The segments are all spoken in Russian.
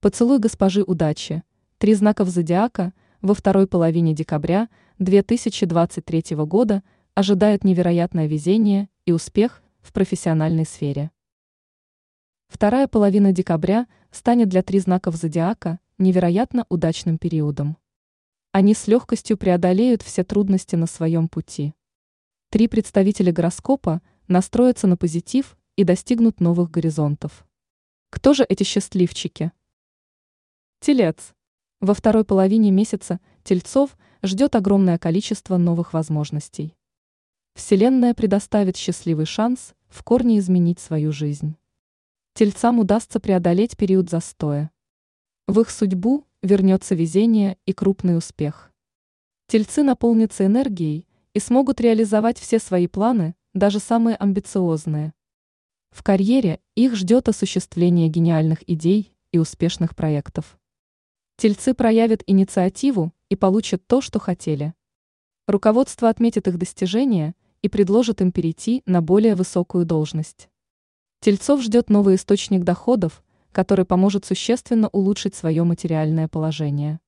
Поцелуй госпожи удачи. Три знаков зодиака во второй половине декабря 2023 года ожидает невероятное везение и успех в профессиональной сфере. Вторая половина декабря станет для три знаков зодиака невероятно удачным периодом. Они с легкостью преодолеют все трудности на своем пути. Три представителя гороскопа настроятся на позитив и достигнут новых горизонтов. Кто же эти счастливчики? Телец. Во второй половине месяца тельцов ждет огромное количество новых возможностей. Вселенная предоставит счастливый шанс в корне изменить свою жизнь. Тельцам удастся преодолеть период застоя. В их судьбу вернется везение и крупный успех. Тельцы наполнятся энергией и смогут реализовать все свои планы, даже самые амбициозные. В карьере их ждет осуществление гениальных идей и успешных проектов. Тельцы проявят инициативу и получат то, что хотели. Руководство отметит их достижения и предложит им перейти на более высокую должность. Тельцов ждет новый источник доходов, который поможет существенно улучшить свое материальное положение.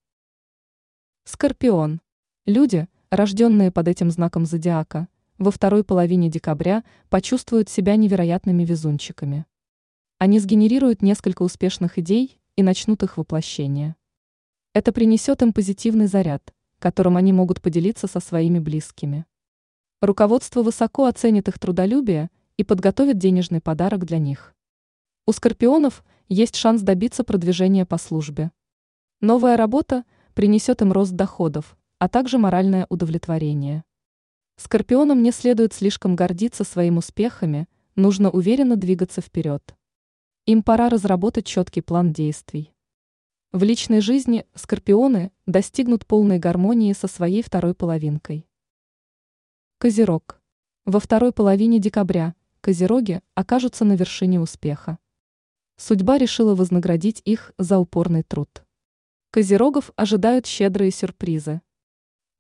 Скорпион. Люди, рожденные под этим знаком зодиака, во второй половине декабря почувствуют себя невероятными везунчиками. Они сгенерируют несколько успешных идей и начнут их воплощение. Это принесет им позитивный заряд, которым они могут поделиться со своими близкими. Руководство высоко оценит их трудолюбие и подготовит денежный подарок для них. У скорпионов есть шанс добиться продвижения по службе. Новая работа принесет им рост доходов, а также моральное удовлетворение. Скорпионам не следует слишком гордиться своими успехами, нужно уверенно двигаться вперед. Им пора разработать четкий план действий. В личной жизни скорпионы достигнут полной гармонии со своей второй половинкой. Козерог. Во второй половине декабря козероги окажутся на вершине успеха. Судьба решила вознаградить их за упорный труд. Козерогов ожидают щедрые сюрпризы.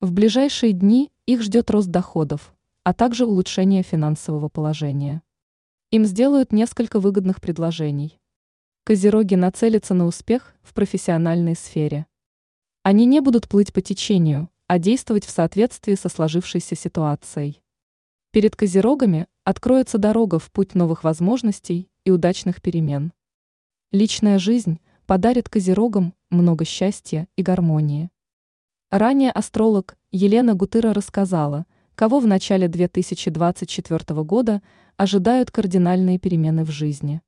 В ближайшие дни их ждет рост доходов, а также улучшение финансового положения. Им сделают несколько выгодных предложений. Козероги нацелятся на успех в профессиональной сфере. Они не будут плыть по течению, а действовать в соответствии со сложившейся ситуацией. Перед козерогами откроется дорога в путь новых возможностей и удачных перемен. Личная жизнь подарит козерогам много счастья и гармонии. Ранее астролог Елена Гутыра рассказала, кого в начале 2024 года ожидают кардинальные перемены в жизни.